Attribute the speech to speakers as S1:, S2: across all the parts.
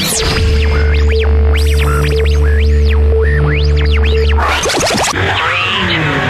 S1: Three, two,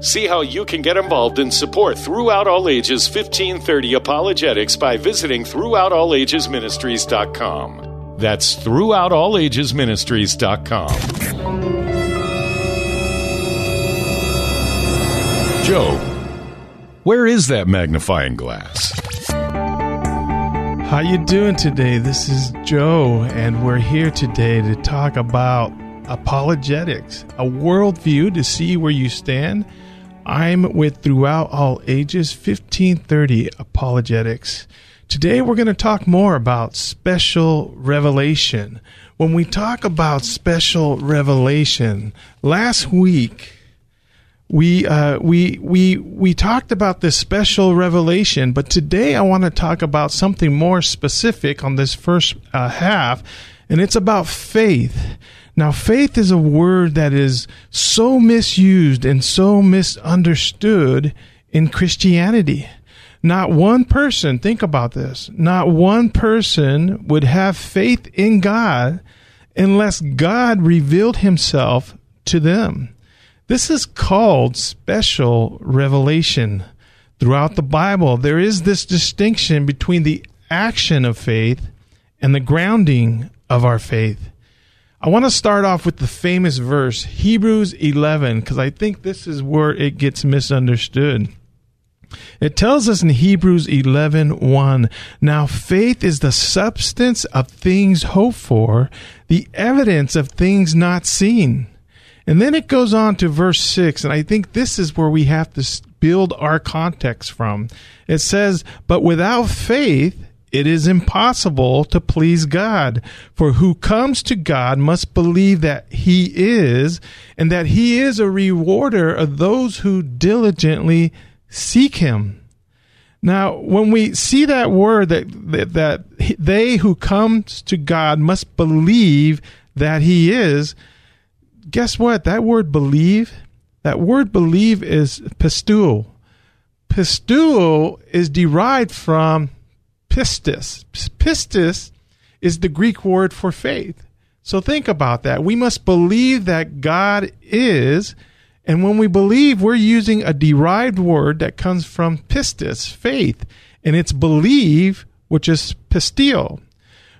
S1: See how you can get involved and support Throughout All Ages 1530 Apologetics by visiting throughoutallagesministries.com. That's throughoutallagesministries.com. Joe, where is that magnifying glass?
S2: How you doing today? This is Joe and we're here today to talk about apologetics, a worldview to see where you stand I'm with Throughout All Ages 1530 Apologetics. Today we're going to talk more about special revelation. When we talk about special revelation, last week we uh, we we we talked about this special revelation, but today I want to talk about something more specific on this first uh, half, and it's about faith. Now, faith is a word that is so misused and so misunderstood in Christianity. Not one person, think about this, not one person would have faith in God unless God revealed himself to them. This is called special revelation. Throughout the Bible, there is this distinction between the action of faith and the grounding of our faith. I want to start off with the famous verse, Hebrews 11, because I think this is where it gets misunderstood. It tells us in Hebrews 11, 1, Now faith is the substance of things hoped for, the evidence of things not seen. And then it goes on to verse 6, and I think this is where we have to build our context from. It says, But without faith, it is impossible to please God. For who comes to God must believe that He is, and that He is a rewarder of those who diligently seek Him. Now, when we see that word that, that, that they who comes to God must believe that He is, guess what? That word believe, that word believe is pisteuo. Pisteuo is derived from pistis. Pistis is the Greek word for faith. So think about that. We must believe that God is, and when we believe, we're using a derived word that comes from pistis, faith, and it's believe, which is pisteuo.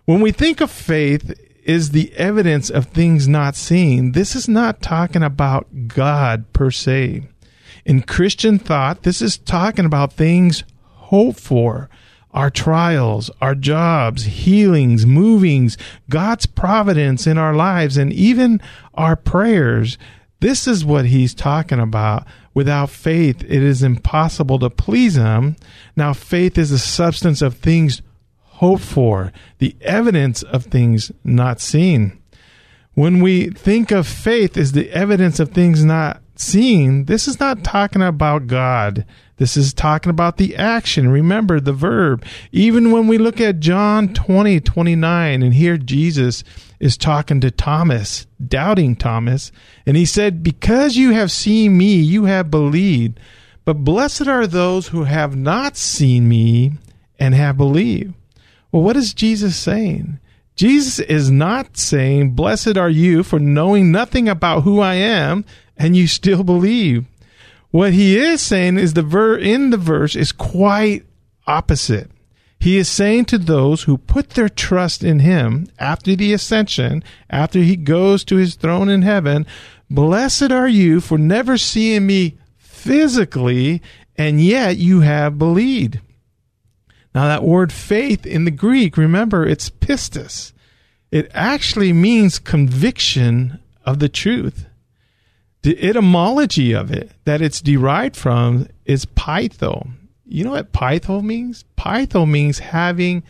S2: When we think of faith is the evidence of things not seen, this is not talking about God per se. In Christian thought, this is talking about things hoped for, our trials, our jobs, healings, movings, God's providence in our lives, and even our prayers. This is what he's talking about. Without faith, it is impossible to please him. Now, faith is the substance of things hoped for, the evidence of things not seen. When we think of faith as the evidence of things not seen, this is not talking about God. This is talking about the action. Remember the verb. Even when we look at John 20, 29, and here Jesus is talking to Thomas, doubting Thomas, and he said, Because you have seen me, you have believed. But blessed are those who have not seen me and have believed. Well, what is Jesus saying? Jesus is not saying, Blessed are you for knowing nothing about who I am and you still believe. What he is saying is the ver in the verse is quite opposite. He is saying to those who put their trust in him after the ascension, after he goes to his throne in heaven, Blessed are you for never seeing me physically, and yet you have believed. Now, that word faith in the Greek, remember, it's pistis. It actually means conviction of the truth. The etymology of it that it's derived from is pytho. You know what pytho means? Pytho means having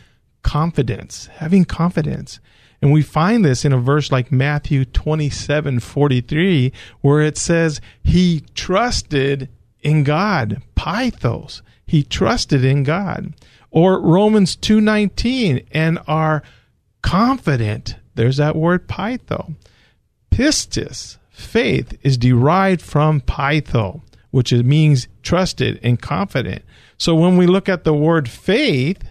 S2: confidence, having confidence. And we find this in a verse like Matthew 27 43, where it says, He trusted in God. Pythos. He trusted in God. Or Romans 2:19 and are confident. There's that word pytho. Pistis, faith is derived from pytho, which means trusted and confident. So when we look at the word faith,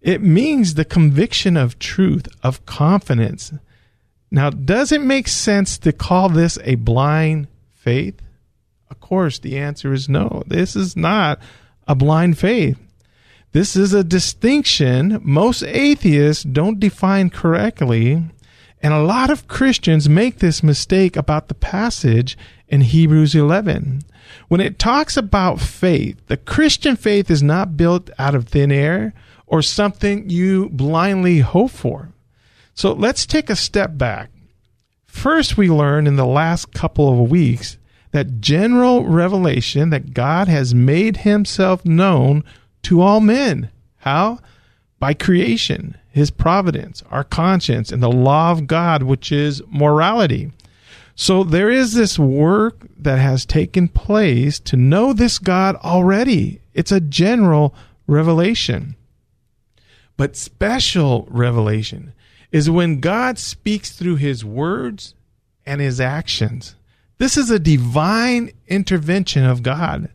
S2: it means the conviction of truth, of confidence. Now, does it make sense to call this a blind faith? Of course, the answer is no. This is not a blind faith. This is a distinction most atheists don't define correctly, and a lot of Christians make this mistake about the passage in Hebrews 11. When it talks about faith, the Christian faith is not built out of thin air or something you blindly hope for. So let's take a step back. First, we learned in the last couple of weeks that general revelation that God has made himself known to all men. How? By creation, his providence, our conscience, and the law of God, which is morality. So there is this work that has taken place to know this God already. It's a general revelation. But special revelation is when God speaks through his words and his actions. This is a divine intervention of God.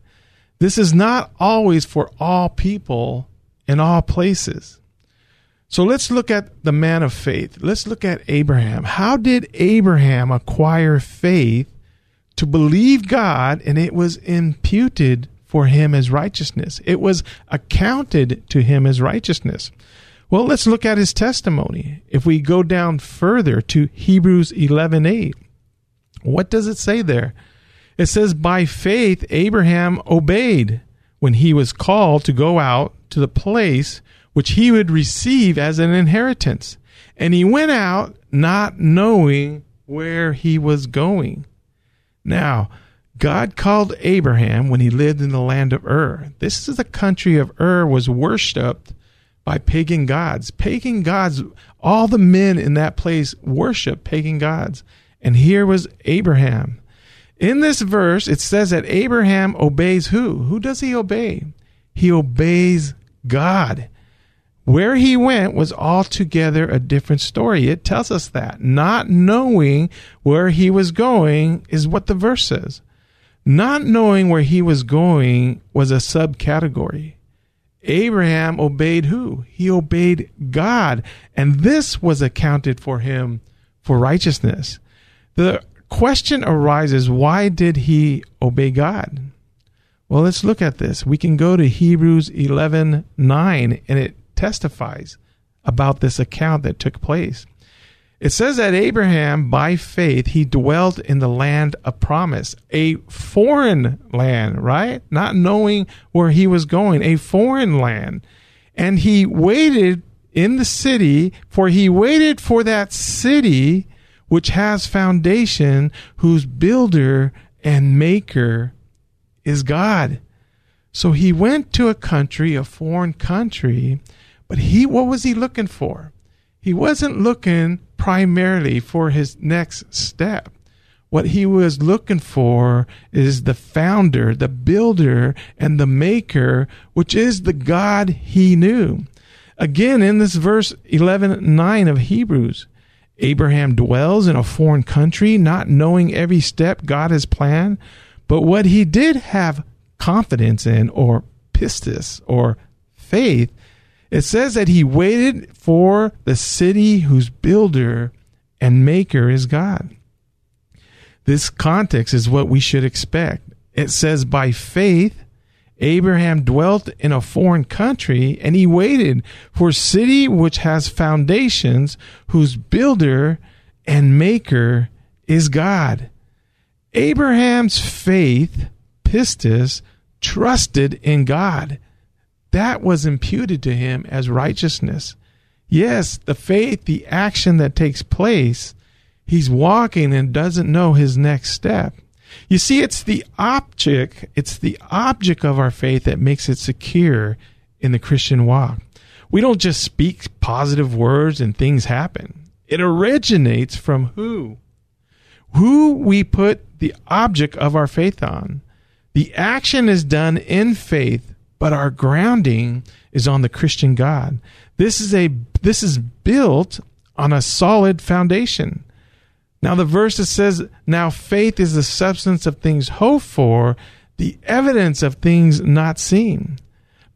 S2: This is not always for all people in all places. So let's look at the man of faith. Let's look at Abraham. How did Abraham acquire faith to believe God and it was imputed for him as righteousness? It was accounted to him as righteousness. Well, let's look at his testimony. If we go down further to Hebrews 11:8, what does it say there? It says, By faith, Abraham obeyed when he was called to go out to the place which he would receive as an inheritance. And he went out not knowing where he was going. Now, God called Abraham when he lived in the land of Ur. This is the country of Ur was worshipped by pagan gods. Pagan gods, all the men in that place worship pagan gods. And here was Abraham. In this verse, it says that Abraham obeys who? Who does he obey? He obeys God. Where he went was altogether a different story. It tells us that. Not knowing where he was going is what the verse says. Not knowing where he was going was a subcategory. Abraham obeyed who? He obeyed God. And this was accounted for him for righteousness. The question arises why did he obey God? Well, let's look at this. We can go to Hebrews 11 9, and it testifies about this account that took place. It says that Abraham, by faith, he dwelt in the land of promise, a foreign land, right? Not knowing where he was going, a foreign land. And he waited in the city, for he waited for that city which has foundation, whose builder and maker is God. So he went to a country, a foreign country, but he what was he looking for? He wasn't looking primarily for his next step. What he was looking for is the founder, the builder, and the maker, which is the God he knew. Again, in this verse 11 9 of Hebrews, Abraham dwells in a foreign country, not knowing every step God has planned. But what he did have confidence in, or pistis, or faith, it says that he waited for the city whose builder and maker is God. This context is what we should expect. It says, by faith, Abraham dwelt in a foreign country, and he waited for a city which has foundations, whose builder and maker is God. Abraham's faith, pistis, trusted in God. That was imputed to him as righteousness. Yes, the faith, the action that takes place, he's walking and doesn't know his next step. You see, it's the object, it's the object of our faith that makes it secure in the Christian walk. We don't just speak positive words and things happen. It originates from who? Who we put the object of our faith on. The action is done in faith, but our grounding is on the Christian God. This is a this is built on a solid foundation. Now, the verse that says, Now faith is the substance of things hoped for, the evidence of things not seen.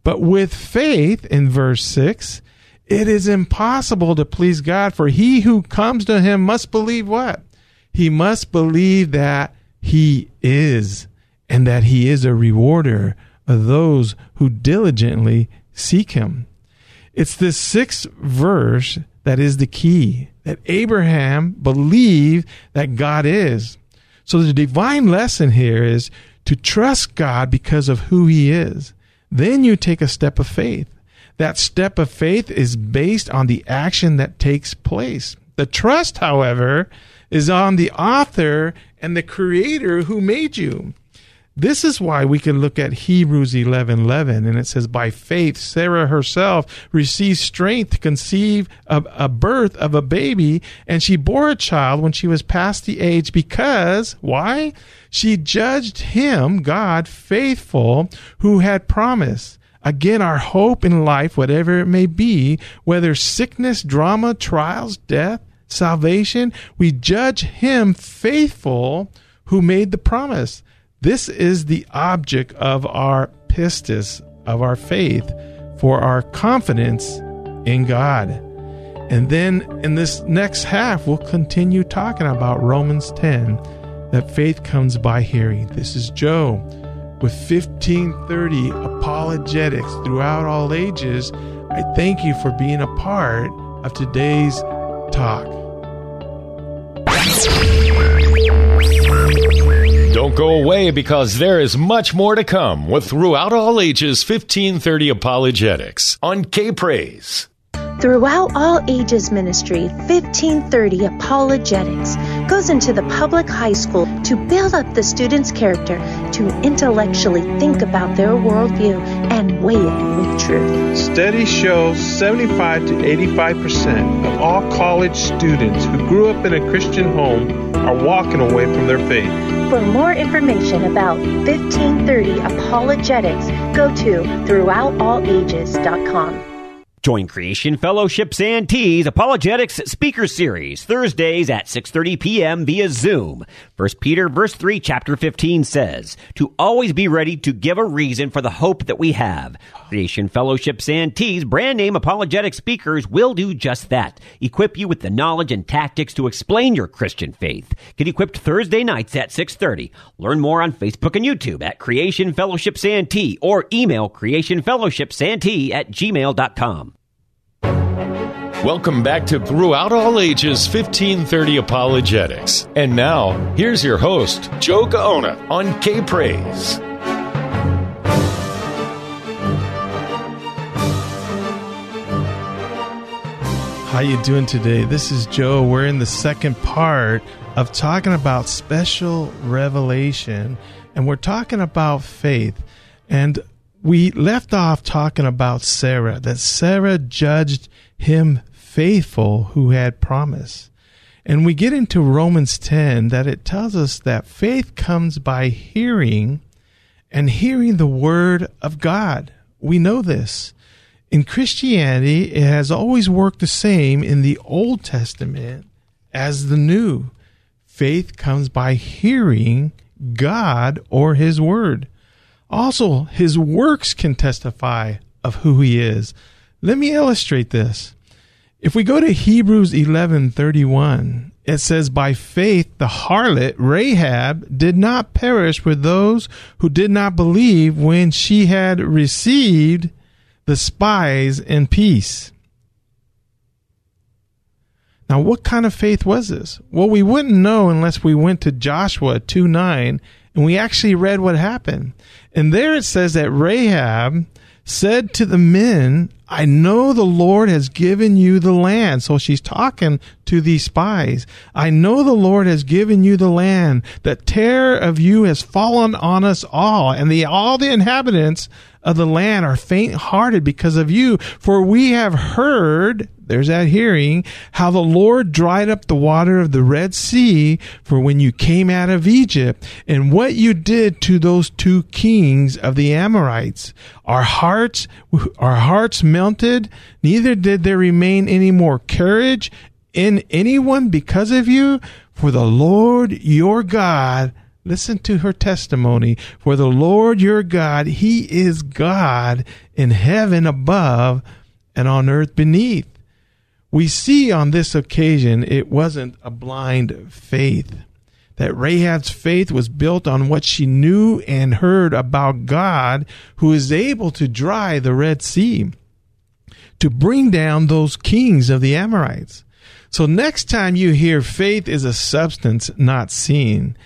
S2: But with faith, in verse 6, it is impossible to please God, for he who comes to him must believe what? He must believe that he is, and that he is a rewarder those who diligently seek him. It's this sixth verse that is the key that Abraham believed that God is. So the divine lesson here is to trust God because of who he is. Then you take a step of faith. That step of faith is based on the action that takes place. The trust, however, is on the author and the creator who made you. This is why we can look at Hebrews 11 11, and it says, By faith, Sarah herself received strength to conceive a, a birth of a baby, and she bore a child when she was past the age because, why? She judged him, God, faithful, who had promised. Again, our hope in life, whatever it may be, whether sickness, drama, trials, death, salvation, we judge him faithful who made the promise. This is the object of our pistis, of our faith, for our confidence in God. And then in this next half, we'll continue talking about Romans 10 that faith comes by hearing. This is Joe with 1530 Apologetics throughout all ages. I thank you for being a part of today's talk.
S1: Don't go away because there is much more to come with Throughout All Ages 1530 Apologetics on K Praise.
S3: Throughout All Ages Ministry, 1530 Apologetics goes into the public high school to build up the student's character to intellectually think about their worldview and weigh it with truth.
S2: Studies show 75 to 85% of all college students who grew up in a Christian home are walking away from their faith.
S3: For more information about 1530 Apologetics, go to throughoutallages.com.
S4: Join Creation Fellowship Santee's Apologetics Speaker Series Thursdays at 6:30 p.m. via Zoom. 1 Peter verse 3 chapter 15 says, "To always be ready to give a reason for the hope that we have." Creation Fellowship Santee's brand name apologetic speakers will do just that. Equip you with the knowledge and tactics to explain your Christian faith. Get equipped Thursday nights at 6:30. Learn more on Facebook and YouTube at Creation Fellowship Santee or email creationfellowshipsantee at gmail.com.
S1: Welcome back to Throughout All Ages 1530 Apologetics. And now, here's your host, Joe Gaona on K Praise.
S2: How you doing today? This is Joe. We're in the second part of talking about special revelation and we're talking about faith. And we left off talking about Sarah, that Sarah judged him faithful who had promise. And we get into Romans 10 that it tells us that faith comes by hearing and hearing the word of God. We know this. In Christianity, it has always worked the same in the Old Testament as the New. Faith comes by hearing God or His Word. Also, His works can testify of who He is. Let me illustrate this. If we go to Hebrews 11:31, it says, By faith, the harlot Rahab did not perish with those who did not believe when she had received the spies in peace. Now, what kind of faith was this? Well, we wouldn't know unless we went to Joshua 2 9 and we actually read what happened. And there it says that Rahab said to the men, I know the Lord has given you the land. So she's talking to these spies. I know the Lord has given you the land. The terror of you has fallen on us all, and the all the inhabitants of the land are faint hearted because of you. For we have heard there's that hearing how the Lord dried up the water of the Red Sea for when you came out of Egypt and what you did to those two kings of the Amorites. Our hearts, our hearts melted. Neither did there remain any more courage in anyone because of you. For the Lord your God, listen to her testimony. For the Lord your God, He is God in heaven above and on earth beneath. We see on this occasion it wasn't a blind faith. That Rahab's faith was built on what she knew and heard about God, who is able to dry the Red Sea, to bring down those kings of the Amorites. So next time you hear faith is a substance not seen,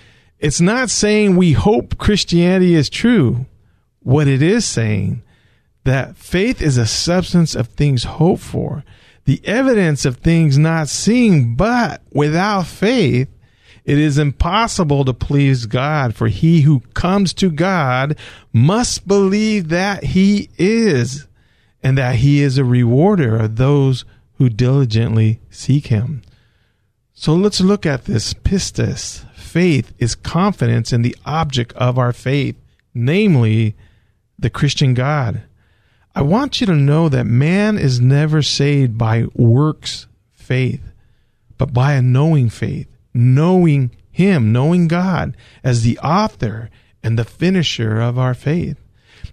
S2: it's not saying we hope Christianity is true. What it is saying that faith is a substance of things hoped for the evidence of things not seen, but without faith, it is impossible to please God, for he who comes to God must believe that he is, and that he is a rewarder of those who diligently seek him. So let's look at this pistis. Faith is confidence in the object of our faith, namely the Christian God. I want you to know that man is never saved by works faith, but by a knowing faith, knowing Him, knowing God as the author and the finisher of our faith.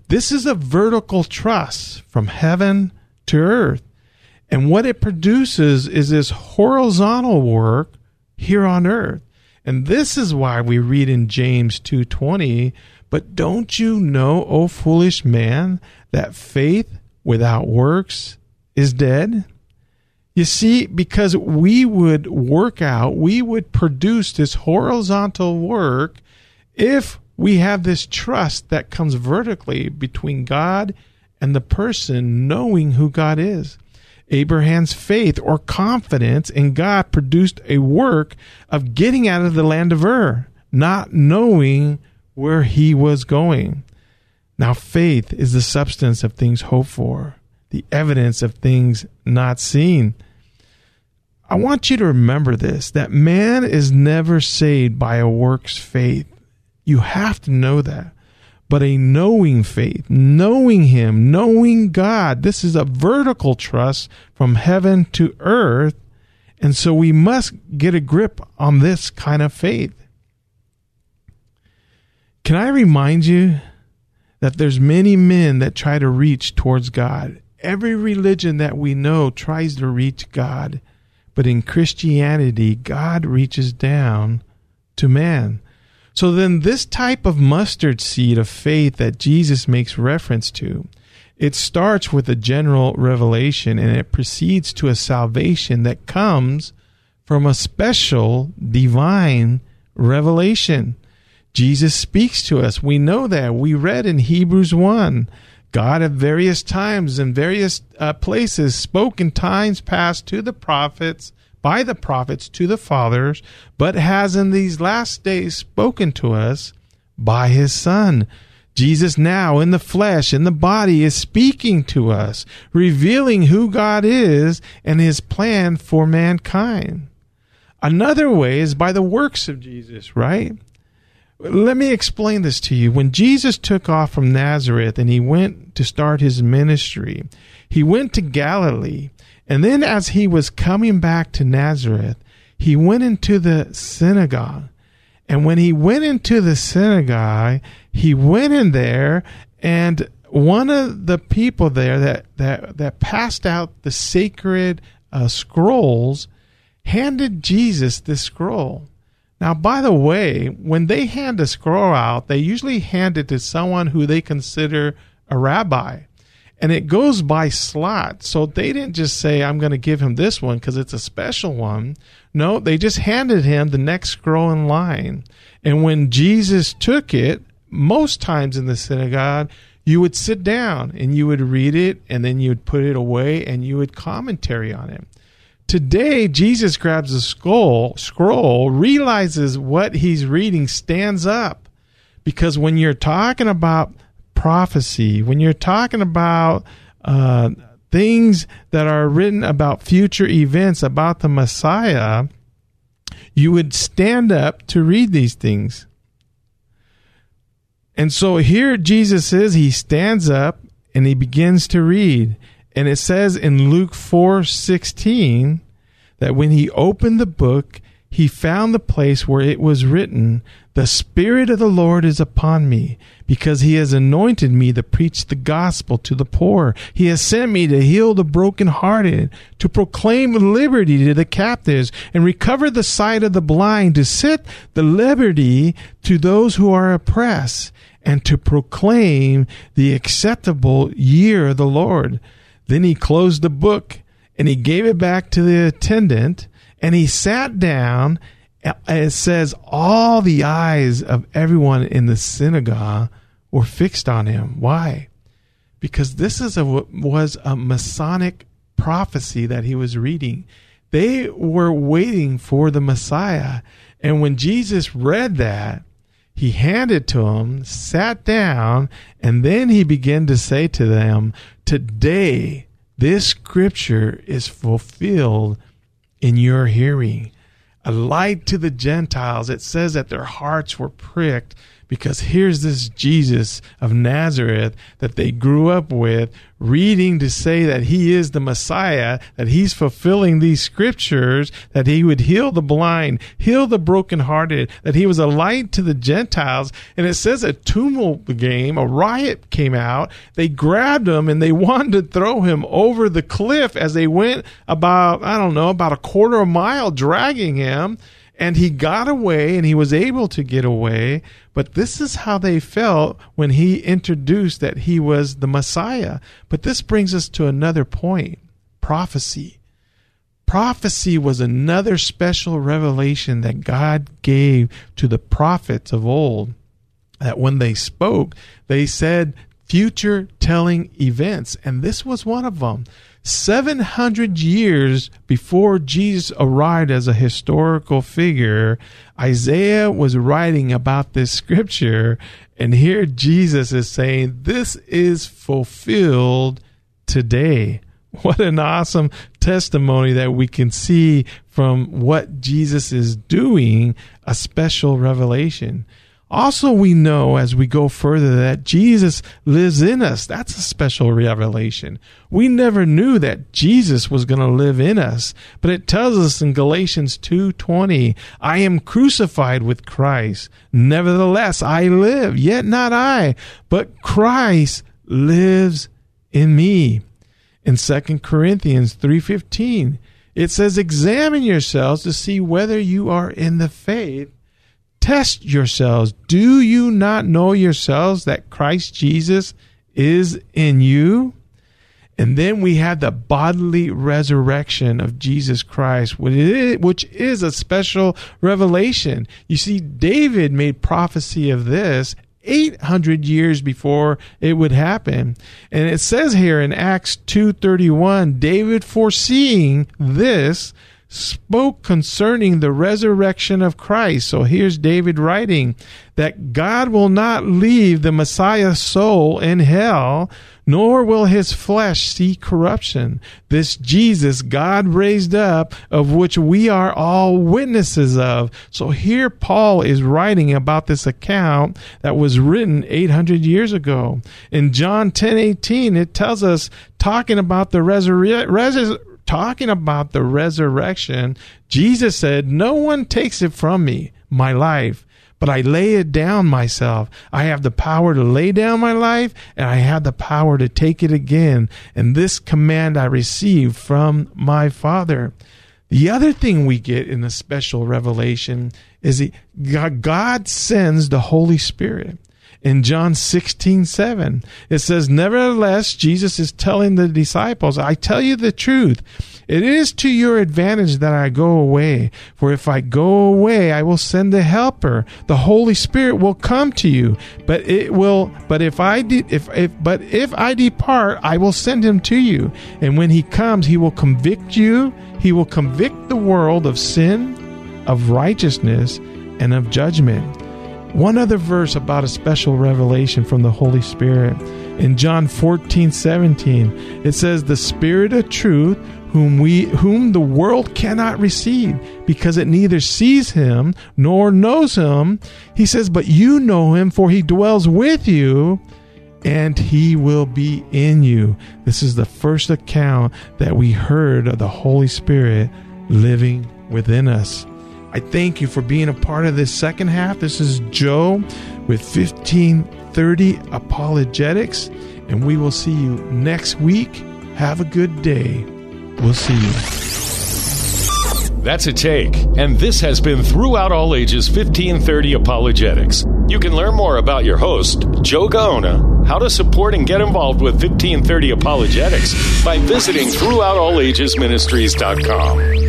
S2: This is a vertical trust from heaven to earth. And what it produces is this horizontal work here on earth. And this is why we read in James 2:20, but don't you know, O foolish man, that faith without works is dead? You see, because we would work out, we would produce this horizontal work if we have this trust that comes vertically between God and the person knowing who God is. Abraham's faith or confidence in God produced a work of getting out of the land of Ur, not knowing where he was going. Now, faith is the substance of things hoped for, the evidence of things not seen. I want you to remember this that man is never saved by a works faith. You have to know that. But a knowing faith, knowing Him, knowing God, this is a vertical trust from heaven to earth. And so we must get a grip on this kind of faith. Can I remind you that there's many men that try to reach towards God. Every religion that we know tries to reach God, but in Christianity, God reaches down to man. So then this type of mustard seed of faith that Jesus makes reference to, it starts with a general revelation and it proceeds to a salvation that comes from a special divine revelation. Jesus speaks to us. We know that. We read in Hebrews 1. God at various times and various uh, places spoke in times past to the prophets, by the prophets to the fathers, but has in these last days spoken to us by his Son. Jesus now in the flesh, in the body, is speaking to us, revealing who God is and his plan for mankind. Another way is by the works of Jesus, right? Let me explain this to you. When Jesus took off from Nazareth and he went to start his ministry, he went to Galilee. And then as he was coming back to Nazareth, he went into the synagogue. And when he went into the synagogue, he went in there and one of the people there that, that, that passed out the sacred uh, scrolls, handed Jesus this scroll. Now, by the way, when they hand a scroll out, they usually hand it to someone who they consider a rabbi. And it goes by slot. So they didn't just say, I'm going to give him this one because it's a special one. No, they just handed him the next scroll in line. And when Jesus took it, most times in the synagogue, you would sit down and you would read it and then you would put it away and you would commentary on it. Today, Jesus grabs a scroll, scroll, realizes what he's reading, stands up. Because when you're talking about prophecy, when you're talking about uh, things that are written about future events, about the Messiah, you would stand up to read these things. And so here Jesus is, he stands up and he begins to read. And it says in Luke 4 16 that when he opened the book, he found the place where it was written, The Spirit of the Lord is upon me, because he has anointed me to preach the gospel to the poor. He has sent me to heal the brokenhearted, to proclaim liberty to the captives, and recover the sight of the blind, to set the liberty to those who are oppressed, and to proclaim the acceptable year of the Lord. Then he closed the book and he gave it back to the attendant and he sat down. It says all the eyes of everyone in the synagogue were fixed on him. Why? Because this is a was a Messianic prophecy that he was reading. They were waiting for the Messiah, and when Jesus read that, he handed to him, sat down, and then he began to say to them, "Today, this scripture is fulfilled in your hearing. A light to the Gentiles. It says that their hearts were pricked because here's this Jesus of Nazareth that they grew up with, reading to say that he is the Messiah, that he's fulfilling these scriptures, that he would heal the blind, heal the brokenhearted, that he was a light to the Gentiles. And it says a tumult game, a riot came out. They grabbed him and they wanted to throw him over the cliff as they went about, I don't know, about a quarter of a mile dragging him and he got away and he was able to get away. But this is how they felt when he introduced that he was the Messiah. But this brings us to another point prophecy. Prophecy was another special revelation that God gave to the prophets of old. That when they spoke, they said future telling events. And this was one of them. 700 years before Jesus arrived as a historical figure, Isaiah was writing about this scripture. And here Jesus is saying, This is fulfilled today. What an awesome testimony that we can see from what Jesus is doing, a special revelation. Also, we know as we go further that Jesus lives in us. That's a special revelation. We never knew that Jesus was going to live in us, but it tells us in Galatians 2:20, I am crucified with Christ. Nevertheless, I live, yet not I, but Christ lives in me. In 2 Corinthians 3:15, it says, "Examine yourselves to see whether you are in the faith." Test yourselves. Do you not know yourselves that Christ Jesus is in you? And then we have the bodily resurrection of Jesus Christ, which is a special revelation. You see, David made prophecy of this 800 years before it would happen. And it says here in Acts 2:31, David foreseeing this spoke concerning the resurrection of Christ. So here's David writing that God will not leave the Messiah's soul in hell, nor will his flesh see corruption. This Jesus God raised up, of which we are all witnesses of. So here Paul is writing about this account that was written 800 years ago. In John 10 18, it tells us, talking about the resurrection talking about the resurrection, Jesus said, No one takes it from me, my life, but I lay it down myself. I have the power to lay down my life, and I have the power to take it again. And this command I received from my Father. The other thing we get in the special revelation is that God sends the Holy Spirit. In John 16, 7, it says, Nevertheless, Jesus is telling the disciples, I tell you the truth. It is to your advantage that I go away. For if I go away, I will send the helper. The Holy Spirit will come to you. But it will, but if I, de- if, if, but if I depart, I will send him to you. And when he comes, he will convict you. He will convict the world of sin, of righteousness, and of judgment. One other verse about a special revelation from the Holy Spirit. In John 14, 17, it says, The Spirit of truth whom we whom the world cannot receive because it neither sees him nor knows him. He says but you know him for he dwells with you and he will be in you. This is the first account that we heard of the holy spirit living within us i thank you for being a part of this second half this is joe with 1530 apologetics and we will see you next week have a good day We'll see you.
S1: That's a take. And this has been Throughout All Ages 1530 Apologetics. You can learn more about your host, Joe Gaona, how to support and get involved with 1530 Apologetics by visiting throughoutallagesministries.com.